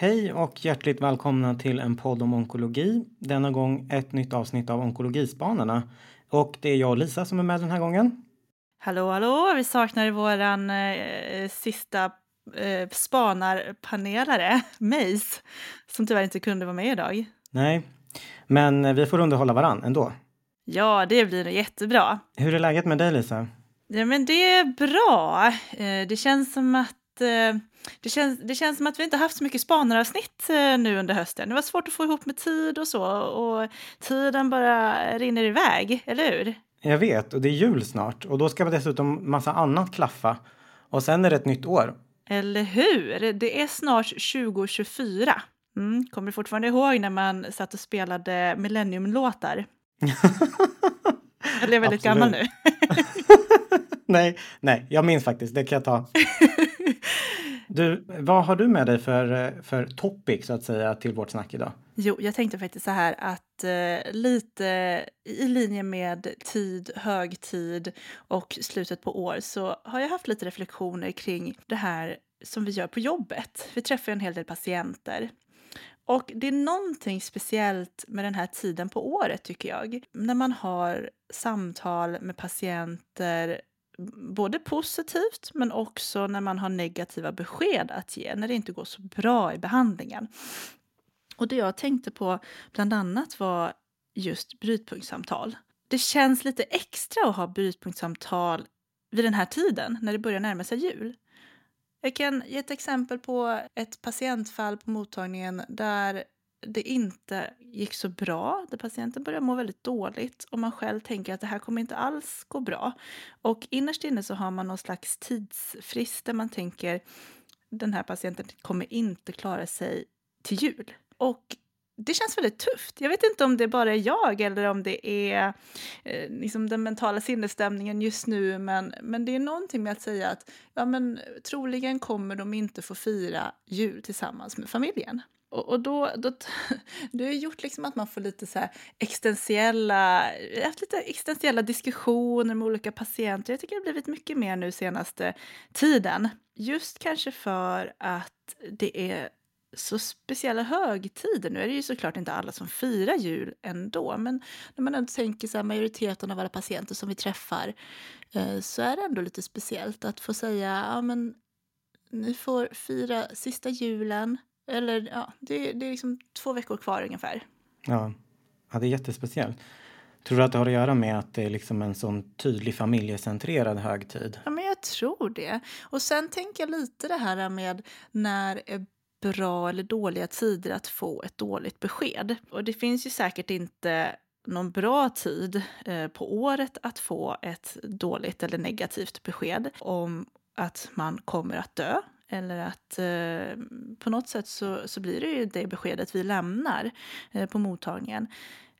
Hej och hjärtligt välkomna till en podd om onkologi. Denna gång ett nytt avsnitt av Onkologispanarna. Och det är jag och Lisa som är med den här gången. Hallå, hallå! Vi saknar våran eh, sista eh, spanarpanelare, Mace, som tyvärr inte kunde vara med idag. Nej, men vi får underhålla varann ändå. Ja, det blir jättebra. Hur är läget med dig, Lisa? Ja, men det är bra. Eh, det känns som att eh, det känns, det känns som att vi inte haft så mycket spanaravsnitt eh, nu under hösten. Det var svårt att få ihop med tid och så och tiden bara rinner iväg, eller hur? Jag vet, och det är jul snart och då ska vi dessutom massa annat klaffa. Och sen är det ett nytt år. Eller hur? Det är snart 2024. Mm, kommer du fortfarande ihåg när man satt och spelade Millennium-låtar? Jag väldigt gammal nu? nej, nej, jag minns faktiskt. Det kan jag ta. Du, vad har du med dig för, eh, för topic så att säga till vårt snack idag? Jo, jag tänkte faktiskt så här att eh, lite i linje med tid, högtid och slutet på år så har jag haft lite reflektioner kring det här som vi gör på jobbet. Vi träffar en hel del patienter. Och det är någonting speciellt med den här tiden på året tycker jag. När man har samtal med patienter både positivt men också när man har negativa besked att ge, när det inte går så bra i behandlingen. Och det jag tänkte på bland annat var just brytpunktssamtal. Det känns lite extra att ha brytpunktssamtal vid den här tiden, när det börjar närma sig jul. Jag kan ge ett exempel på ett patientfall på mottagningen där det inte gick så bra, där patienten börjar må väldigt dåligt och man själv tänker att det här kommer inte alls gå bra. Och innerst inne så har man någon slags tidsfrist där man tänker den här patienten kommer inte klara sig till jul. Och det känns väldigt tufft. Jag vet inte om det bara är jag eller om det är eh, liksom den mentala sinnesstämningen just nu. Men, men det är någonting med att säga att ja, men, troligen kommer de inte få fira jul tillsammans med familjen. Och, och då, då, det har gjort liksom att man får lite så här existentiella, haft lite existentiella diskussioner med olika patienter. Jag tycker det har blivit mycket mer nu senaste tiden. Just kanske för att det är så speciella högtider. Nu är det ju såklart inte alla som firar jul ändå, men när man ändå tänker så här, majoriteten av alla patienter som vi träffar eh, så är det ändå lite speciellt att få säga ja, men ni får fira sista julen eller ja, det, det är liksom två veckor kvar ungefär. Ja, ja det är jättespeciellt. Tror du att det har att göra med att det är liksom en sån tydlig familjecentrerad högtid? Ja, men jag tror det. Och sen tänker jag lite det här med när är bra eller dåliga tider att få ett dåligt besked. Och det finns ju säkert inte någon bra tid eh, på året att få ett dåligt eller negativt besked om att man kommer att dö eller att eh, på något sätt så, så blir det ju det beskedet vi lämnar eh, på mottagningen.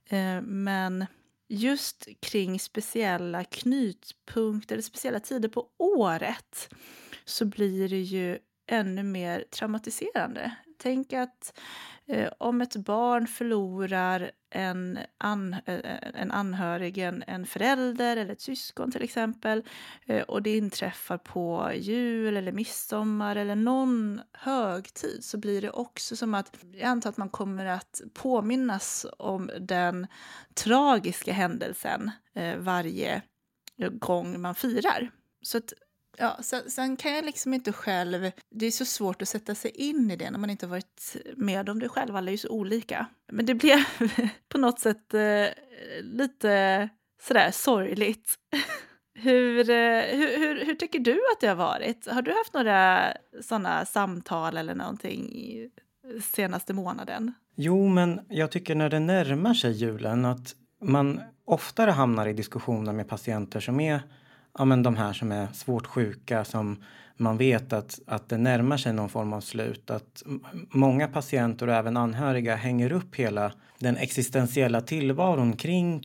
Eh, men just kring speciella knutpunkter, eller speciella tider på året så blir det ju ännu mer traumatiserande. Tänk att eh, om ett barn förlorar en, an, eh, en anhörig, en, en förälder eller ett syskon till exempel eh, och det inträffar på jul eller midsommar eller någon högtid så blir det också som att jag antar att man kommer att påminnas om den tragiska händelsen eh, varje eh, gång man firar. Så att Ja, sen, sen, kan jag liksom inte själv... Det är så svårt att sätta sig in i det när man inte varit med om det själv. Alla är ju så olika. Men det blev på något sätt eh, lite sådär sorgligt. hur, eh, hur, hur, hur, tycker du att det har varit? Har du haft några sådana samtal eller någonting senaste månaden? Jo, men jag tycker när det närmar sig julen att man oftare hamnar i diskussioner med patienter som är ja, men de här som är svårt sjuka som man vet att, att det närmar sig någon form av slut. Att många patienter och även anhöriga hänger upp hela den existentiella tillvaron kring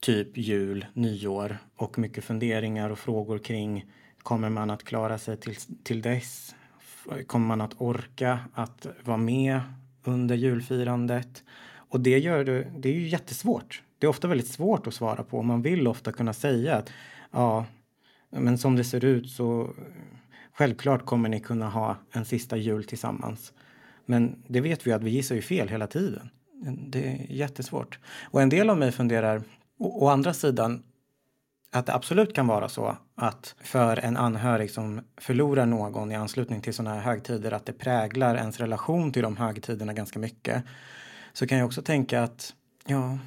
typ jul, nyår och mycket funderingar och frågor kring kommer man att klara sig till, till dess? Kommer man att orka att vara med under julfirandet? Och det, gör det, det är ju jättesvårt. Det är ofta väldigt svårt att svara på. Man vill ofta kunna säga att ja, men som det ser ut så självklart kommer ni kunna ha en sista jul tillsammans. Men det vet vi att vi gissar ju fel hela tiden. Det är jättesvårt. Och en del av mig funderar, å, å andra sidan, att det absolut kan vara så att för en anhörig som förlorar någon i anslutning till sådana här högtider att det präglar ens relation till de högtiderna ganska mycket. Så kan jag också tänka att ja,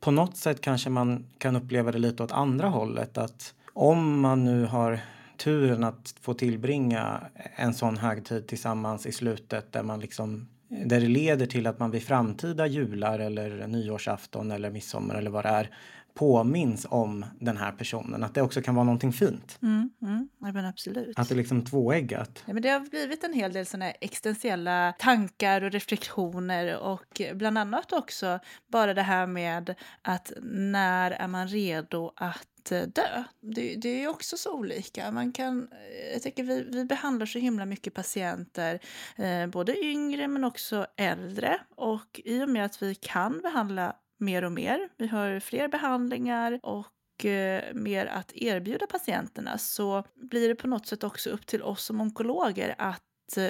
på något sätt kanske man kan uppleva det lite åt andra hållet. Att om man nu har turen att få tillbringa en sån högtid tillsammans i slutet där man liksom där det leder till att man vid framtida jular eller nyårsafton eller midsommar eller vad det är påminns om den här personen. Att det också kan vara någonting fint. Mm, mm. Ja, men absolut. Att det är liksom tvåeggat. Ja, men det har blivit en hel del såna existentiella tankar och reflektioner och bland annat också bara det här med att när är man redo att Eh, dö. Det, det är också så olika. Man kan, eh, jag tycker vi, vi behandlar så himla mycket patienter, eh, både yngre men också äldre. Och i och med att vi kan behandla mer och mer, vi har fler behandlingar och eh, mer att erbjuda patienterna så blir det på något sätt också upp till oss som onkologer att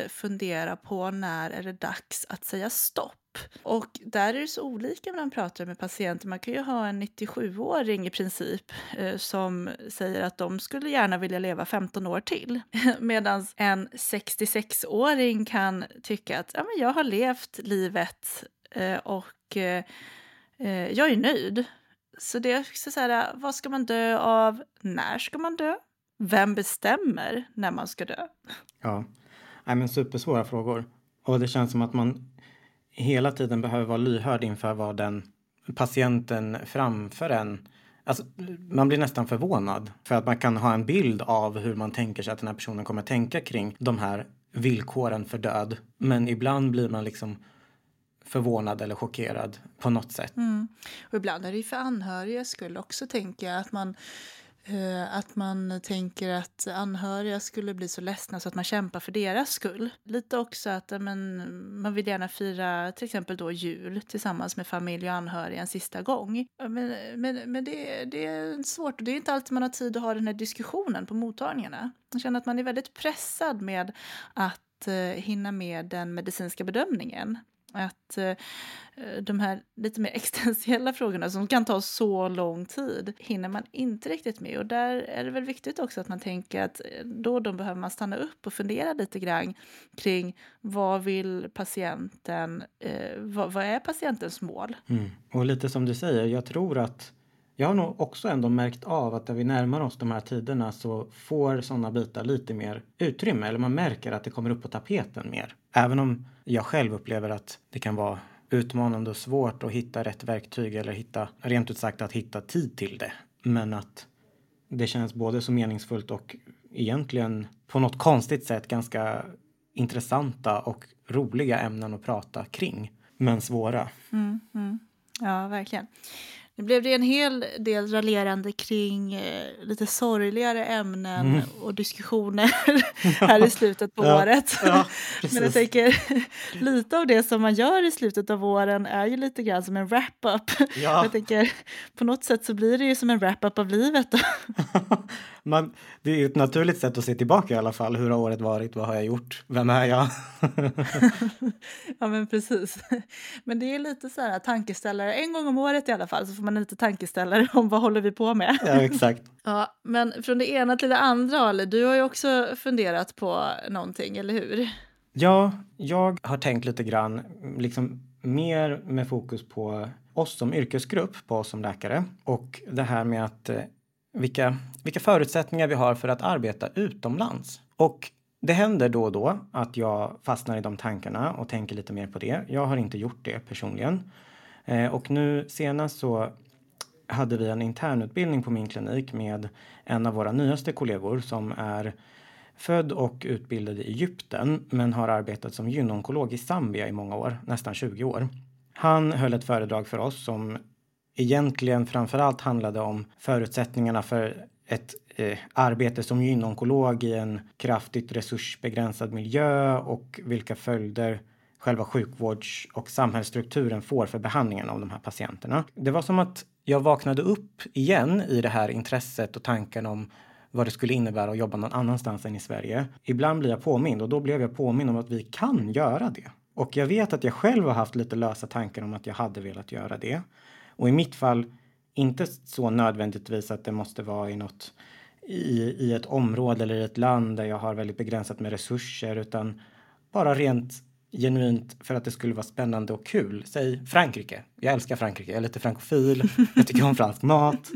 fundera på när är det dags att säga stopp. Och där är det så olika när man pratar med patienter. Man kan ju ha en 97-åring i princip eh, som säger att de skulle gärna vilja leva 15 år till. Medan en 66-åring kan tycka att ja, men jag har levt livet eh, och eh, eh jag är nöjd. Så det är också så här, vad ska man dö av? När ska man dö? Vem bestämmer när man ska dö? Ja, Nej, men supersvåra frågor. Och det känns som att man hela tiden behöver vara lyhörd inför vad den patienten framför en Alltså, man blir nästan förvånad för att man kan ha en bild av hur man tänker sig att den här personen kommer tänka kring de här villkoren för död. Men ibland blir man liksom förvånad eller chockerad på något sätt. Mm. Och ibland är det för anhöriga skull också, tänker jag. Att man, Eh, att man tänker att anhöriga skulle bli så ledsna så att man kämpar för deras skull. Lite också att men, man vill gärna fira till exempel då jul tillsammans med familj och anhöriga en sista gång. Men, men, men det, det är svårt det är inte alltid man har tid att ha den här diskussionen på mottagningarna. Jag känner att man är väldigt pressad med att eh, hinna med den medicinska bedömningen. Att eh, eh, de här lite mer existentiella frågorna som kan ta så lång tid hinner man inte riktigt med. Och där är det väl viktigt också att man tänker att eh, då och då behöver man stanna upp och fundera lite grann kring vad vill patienten, vad, vad, är patientens mål? Mm. Och lite som du säger, jag tror att jag har nog också ändå märkt av att när vi närmar oss de här tiderna så får sådana bitar lite mer utrymme eller man märker att det kommer upp på tapeten mer. Även om jag själv upplever att det kan vara utmanande och svårt att hitta rätt verktyg eller hitta, rent ut sagt att hitta tid till det. Men att det känns både så meningsfullt och egentligen på något konstigt sätt ganska intressanta och roliga ämnen att prata kring, men svåra. Mm, mm. Ja, verkligen. Nu blev det en hel del raljerande kring eh, lite sorgligare ämnen mm. och diskussioner här i slutet på ja, året. Ja, Men jag tänker, lite av det som man gör i slutet av åren är ju lite grann som en wrap-up. Ja. Jag tänker, på något sätt så blir det ju som en wrap-up av livet. Man, det är ett naturligt sätt att se tillbaka i alla fall. Hur har året varit? Vad har jag gjort? Vem är jag? ja, men precis. Men det är lite så här tankeställare. En gång om året i alla fall så får man lite tankeställare om vad håller vi på med. ja, exakt. Ja, men från det ena till det andra, Ali, du har ju också funderat på någonting, eller hur? Ja, jag har tänkt lite grann, liksom mer med fokus på oss som yrkesgrupp, på oss som läkare och det här med att eh, vilka, vilka förutsättningar vi har för att arbeta utomlands. Och det händer då och då att jag fastnar i de tankarna och tänker lite mer på det. Jag har inte gjort det personligen. Eh, och nu senast så hade vi en internutbildning på min klinik med en av våra nyaste kollegor som är född och utbildad i Egypten men har arbetat som gynonkolog i Zambia i många år, nästan 20 år. Han höll ett föredrag för oss som egentligen framför allt handlade om förutsättningarna för ett eh, arbete som gynonkolog i en kraftigt resursbegränsad miljö och vilka följder själva sjukvårds och samhällsstrukturen får för behandlingen av de här patienterna. Det var som att jag vaknade upp igen i det här intresset och tanken om vad det skulle innebära att jobba någon annanstans än i Sverige. Ibland blir jag påmind och då blev jag påmind om att vi kan göra det. Och jag vet att jag själv har haft lite lösa tankar om att jag hade velat göra det. Och i mitt fall inte så nödvändigtvis att det måste vara i något i, i ett område eller i ett land där jag har väldigt begränsat med resurser utan bara rent genuint för att det skulle vara spännande och kul. Säg Frankrike. Jag älskar Frankrike. Jag är lite frankofil. Jag tycker om fransk mat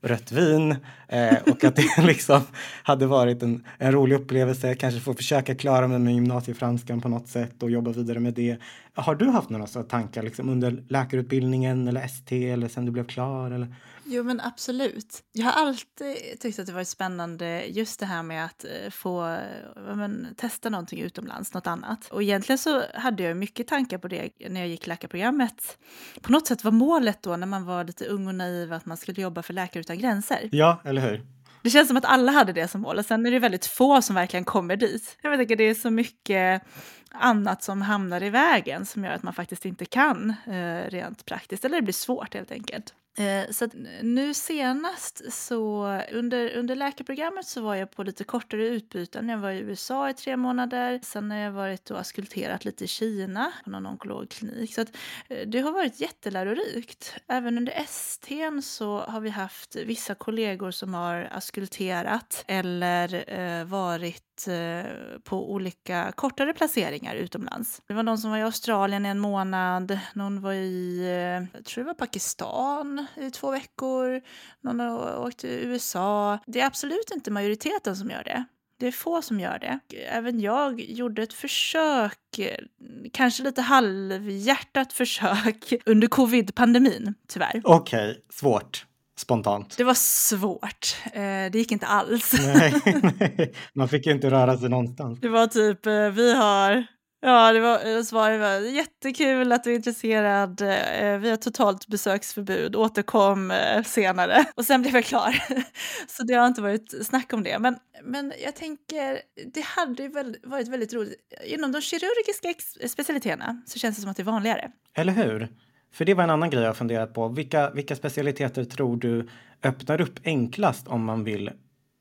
rött vin eh, och att det liksom hade varit en, en rolig upplevelse. Kanske få försöka klara mig med gymnasiefranskan på något sätt och jobba vidare med det. Har du haft några sådana tankar liksom under läkarutbildningen eller ST eller sen du blev klar? Eller? Jo, men absolut. Jag har alltid tyckt att det varit spännande just det här med att eh, få men, testa någonting utomlands, något annat. Och egentligen så hade jag mycket tankar på det när jag gick läkarprogrammet. På något sätt var målet då när man var lite ung och naiv att man skulle jobba för Läkare utan gränser. Ja, eller hur? Det känns som att alla hade det som mål och sen är det väldigt få som verkligen kommer dit. Jag vet det är så mycket annat som hamnar i vägen som gör att man faktiskt inte kan eh, rent praktiskt, eller det blir svårt helt enkelt. Eh, så nu senast så under, under läkarprogrammet så var jag på lite kortare utbyten. Jag var i USA i tre månader. Sen har jag varit och askulterat lite i Kina på någon onkologklinik. Så att, eh, det har varit jättelärorikt. Även under ST så har vi haft vissa kollegor som har askulterat eller eh, varit Eh, på olika kortare placeringar utomlands. Det var någon som var i Australien i en månad, någon var i, eh, jag tror det var Pakistan i två veckor, någon har åkt till USA. Det är absolut inte majoriteten som gör det. Det är få som gör det. Även jag gjorde ett försök, kanske lite halvhjärtat försök, under covid-pandemin, tyvärr. Okej, okay, svårt spontant? Det var svårt. Eh, det gick inte alls. nej, nej, man fick ju inte röra sig någonstans. Det var typ, eh, vi har Ja, det var, svaret var jättekul att du är intresserad. Eh, vi har totalt besöksförbud. Återkom senare. Och sen blev jag klar. Så det har inte varit snack om det. Men, men jag tänker, det hade varit väldigt roligt. Inom de kirurgiska specialiteterna så känns det som att det är vanligare. Eller hur? För det var en annan grej jag funderat på. Vilka, vilka specialiteter tror du öppnar upp enklast om man vill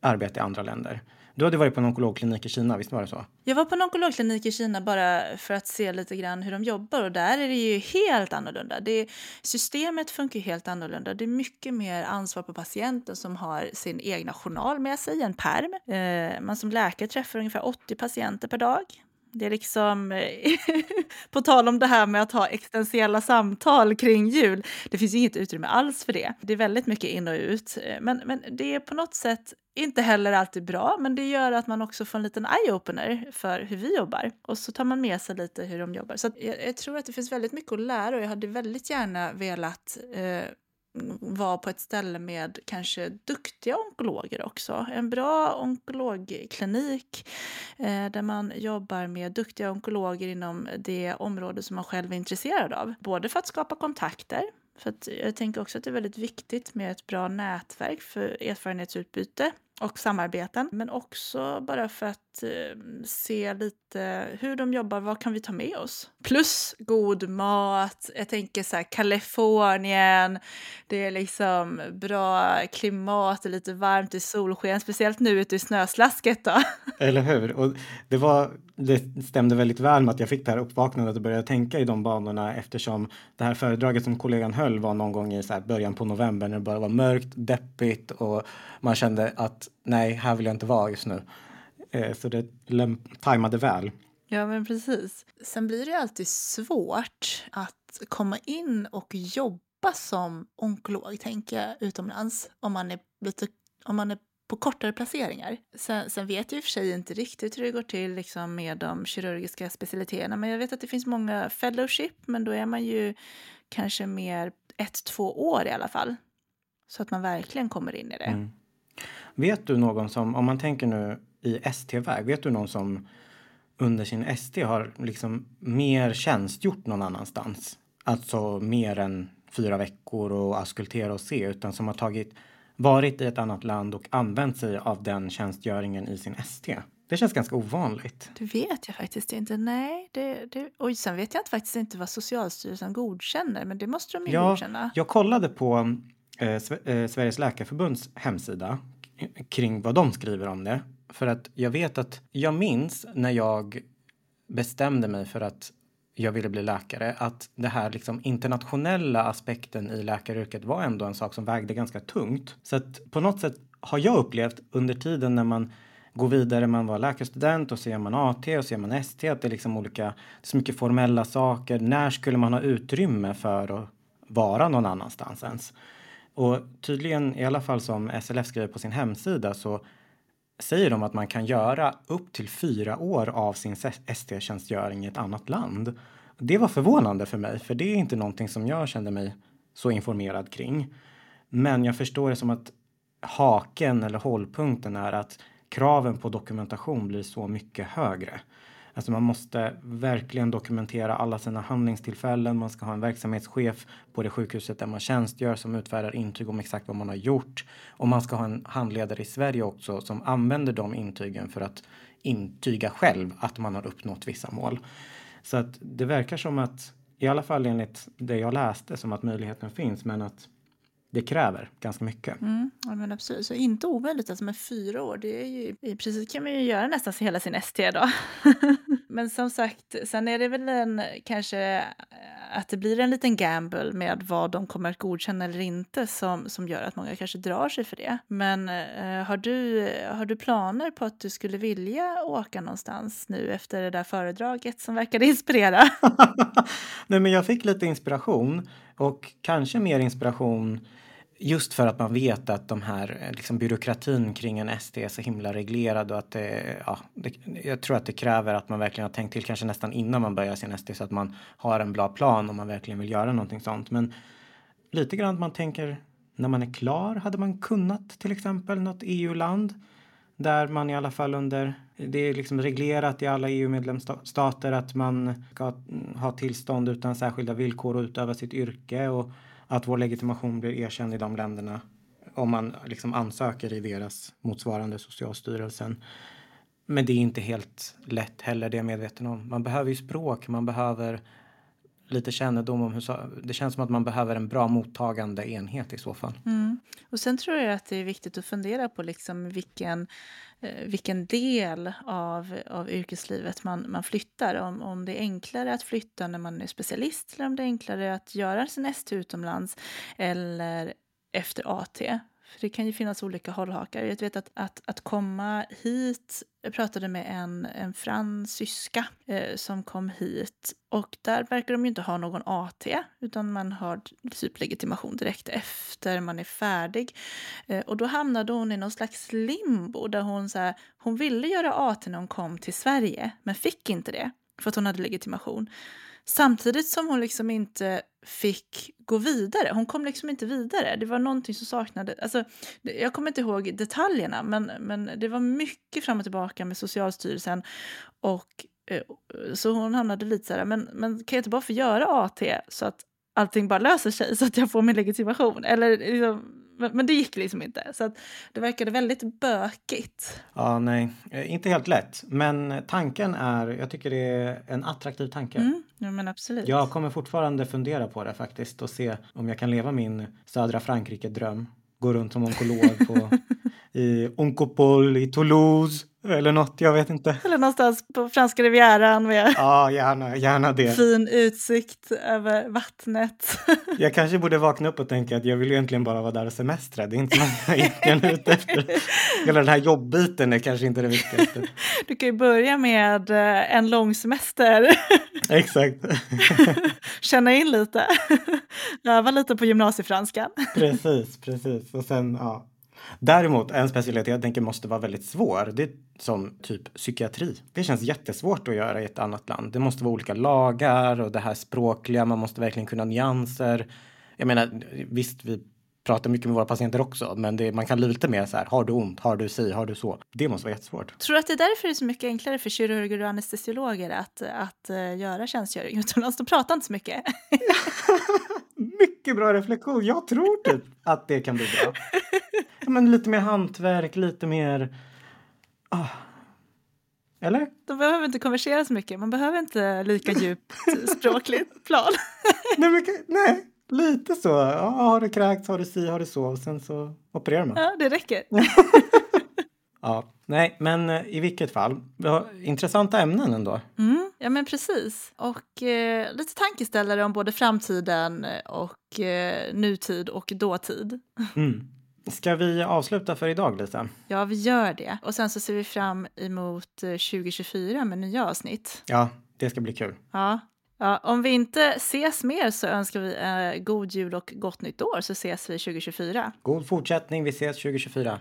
arbeta i andra länder? Du hade varit på en onkologklinik i Kina, visst var det så? Jag var på en onkologklinik i Kina bara för att se lite grann hur de jobbar och där är det ju helt annorlunda. Det, systemet funkar helt annorlunda. Det är mycket mer ansvar på patienten som har sin egna journal med sig, en perm. Eh, man som läkare träffar ungefär 80 patienter per dag. Det är liksom, eh, på tal om det här med att ha existentiella samtal kring jul, det finns ju inget utrymme alls för det. Det är väldigt mycket in och ut. Eh, men, men det är på något sätt inte heller alltid bra, men det gör att man också får en liten eye-opener för hur vi jobbar. Och så tar man med sig lite hur de jobbar. Så jag, jag, tror att det finns väldigt mycket att lära och jag hade väldigt gärna velat eh, vara på ett ställe med kanske duktiga onkologer också. En bra onkologklinik eh, där man jobbar med duktiga onkologer inom det område som man själv är intresserad av. Både för att skapa kontakter för jag tänker också att det är väldigt viktigt med ett bra nätverk för erfarenhetsutbyte och samarbeten, men också bara för att Eh, se lite hur de jobbar, vad kan vi ta med oss? Plus god mat, jag tänker så här Kalifornien, det är liksom bra klimat, det är lite varmt i solsken, speciellt nu ute i snöslasket då. Eller hur? Och det, var, det stämde väldigt väl med att jag fick det här uppvaknandet och började tänka i de banorna eftersom det här föredraget som kollegan höll var någon gång i så början på november när det bara var mörkt, deppigt och man kände att nej, här vill jag inte vara just nu. Eh, så det tajmade väl. Ja, men precis. Sen blir det alltid svårt att komma in och jobba som onkolog, tänker jag, utomlands om man är, lite, om man är på kortare placeringar. Sen, sen, vet jag i och för sig inte riktigt hur det går till liksom, med de kirurgiska specialiteterna, men jag vet att det finns många fellowship, men då är man ju kanske mer ett, två år i alla fall. Så att man verkligen kommer in i det. Mm. Vet du någon som, om man tänker nu i ST-väg, vet du någon som under sin ST har liksom mer tjänstgjort någon annanstans? Alltså mer än fyra veckor och askultera och se, utan som har tagit, varit i ett annat land och använt sig av den tjänstgöringen i sin ST. Det känns ganska ovanligt. Det vet jag faktiskt inte. Nej, det, det, och sen vet jag faktiskt inte vad Socialstyrelsen godkänner, men det måste de ju ja, godkänna. Jag kollade på eh, eh Sveriges Läkarförbunds hemsida kring vad de skriver om det. För att jag vet att jag minns när jag bestämde mig för att jag ville bli läkare att det här liksom internationella aspekten i läkaryrket var ändå en sak som vägde ganska tungt. Så att på något sätt har jag upplevt under tiden när man går vidare, man var läkarstudent och så gör man AT och så gör man ST, att det är liksom olika, det är så mycket formella saker. När skulle man ha utrymme för att vara någon annanstans ens? Och tydligen, i alla fall som SLF skriver på sin hemsida, så säger de att man kan göra upp till fyra år av sin ST-tjänstgöring i ett annat land. Det var förvånande för mig, för det är inte någonting som jag kände mig så informerad kring. Men jag förstår det som att haken eller hållpunkten är att kraven på dokumentation blir så mycket högre. Alltså man måste verkligen dokumentera alla sina handlingstillfällen. Man ska ha en verksamhetschef på det sjukhuset där man tjänstgör som utfärdar intyg om exakt vad man har gjort. Och man ska ha en handledare i Sverige också som använder de intygen för att intyga själv att man har uppnått vissa mål. Så att det verkar som att, i alla fall enligt det jag läste, som att möjligheten finns men att det kräver ganska mycket. Mm, ja, men absolut. Så inte omöjligt alltså med fyra år. Det är ju, I princip kan man ju göra nästan hela sin ST då. men som sagt, sen är det väl en kanske eh, att det blir en liten gamble med vad de kommer att godkänna eller inte som, som gör att många kanske drar sig för det. Men eh, har, du, har du planer på att du skulle vilja åka någonstans nu efter det där föredraget som verkade inspirera? Nej, men jag fick lite inspiration och kanske mer inspiration Just för att man vet att de här eh, liksom, byråkratin kring en SD är så himla reglerad och att det, ja, det, jag tror att det kräver att man verkligen har tänkt till kanske nästan innan man börjar sin SD så att man har en bra plan om man verkligen vill göra någonting sånt. Men lite grann att man tänker när man är klar, hade man kunnat till exempel något EU-land där man i alla fall under, det är liksom reglerat i alla EU-medlemsstater att man ska ha tillstånd utan särskilda villkor och utöva sitt yrke och att vår legitimation blir erkänd i de länderna om man liksom ansöker i deras motsvarande Socialstyrelsen. Men det är inte helt lätt heller, det är jag medveten om. Man behöver ju språk, man behöver lite kännedom om hur... Det känns som att man behöver en bra mottagande enhet i så fall. Mm. Och sen tror jag att det är viktigt att fundera på liksom vilken, eh, vilken del av, av yrkeslivet man, man flyttar. Om, om det är enklare att flytta när man är specialist eller om det är enklare att göra sin ST utomlands eller efter AT. För det kan ju finnas olika hållhakar. Jag vet att, att, att komma hit, jag pratade med en, en fransyska eh, som kom hit och där verkar de ju inte ha någon AT utan man har typ legitimation direkt efter man är färdig. Eh, och då hamnade hon i någon slags limbo där hon, så här, hon ville göra AT när hon kom till Sverige men fick inte det för att hon hade legitimation. Samtidigt som hon liksom inte fick gå vidare. Hon kom liksom inte vidare. Det var någonting som saknades. Alltså, jag kommer inte ihåg detaljerna, men, men det var mycket fram och tillbaka med Socialstyrelsen. Och, eh, så hon hamnade lite så här, men, men kan jag inte bara få göra AT så att allting bara löser sig så att jag får min legitimation? Eller liksom, men, det gick liksom inte. Så det verkade väldigt bökigt. Ja, nej, eh, inte helt lätt. Men tanken är, jag tycker det är en attraktiv tanke. Mm, ja, men absolut. Jag kommer fortfarande fundera på det faktiskt och se om jag kan leva min södra Frankrike-dröm. Gå runt som onkolog på, i Oncopol i Toulouse eller något, jag vet inte. Eller någonstans på franska rivieran med ja, gärna, gärna det. fin utsikt över vattnet. jag kanske borde vakna upp och tänka att jag vill egentligen bara vara där och semestra. Det är inte något jag egentligen är ute efter. Hela den här jobbbiten är kanske inte det viktigaste. Du kan ju börja med eh, en lång semester. Exakt. Känna in lite. Öva lite på gymnasiefranskan. precis, precis. Och sen, ja, Däremot en specialitet jag tänker måste vara väldigt svår. Det är som typ psykiatri. Det känns jättesvårt att göra i ett annat land. Det måste vara olika lagar och det här språkliga. Man måste verkligen kunna nyanser. Jag menar, visst, vi pratar mycket med våra patienter också, men det, man kan lite mer så här, har du ont, har du si, har du så. Det måste vara jättesvårt. Tror du att det är därför det är så mycket enklare för kirurger och anestesiologer att, att uh, göra tjänstgöring utomlands? De pratar inte så mycket. mycket bra reflektion. Jag tror typ att det kan bli bra. men lite mer hantverk, lite mer... Ah. Eller? De behöver inte konversera så mycket. Man behöver inte lika djupt språkligt plan. nej, men, nej, lite så. Ja, har du kräkts, har du si, har du så. Och sen så opererar man. Ja, det räcker. Ja, nej, men eh, i vilket fall. Vi har intressanta ämnen ändå. Mm, ja, men precis. Och eh, lite tankeställare om både framtiden och eh, nutid och dåtid. Mm. Ska vi avsluta för idag, Lisa? Ja, vi gör det. Och sen så ser vi fram emot eh, 2024 med nya avsnitt. Ja, det ska bli kul. Ja. Ja, om vi inte ses mer så önskar vi eh, god jul och gott nytt år så ses vi 2024. God fortsättning. Vi ses 2024.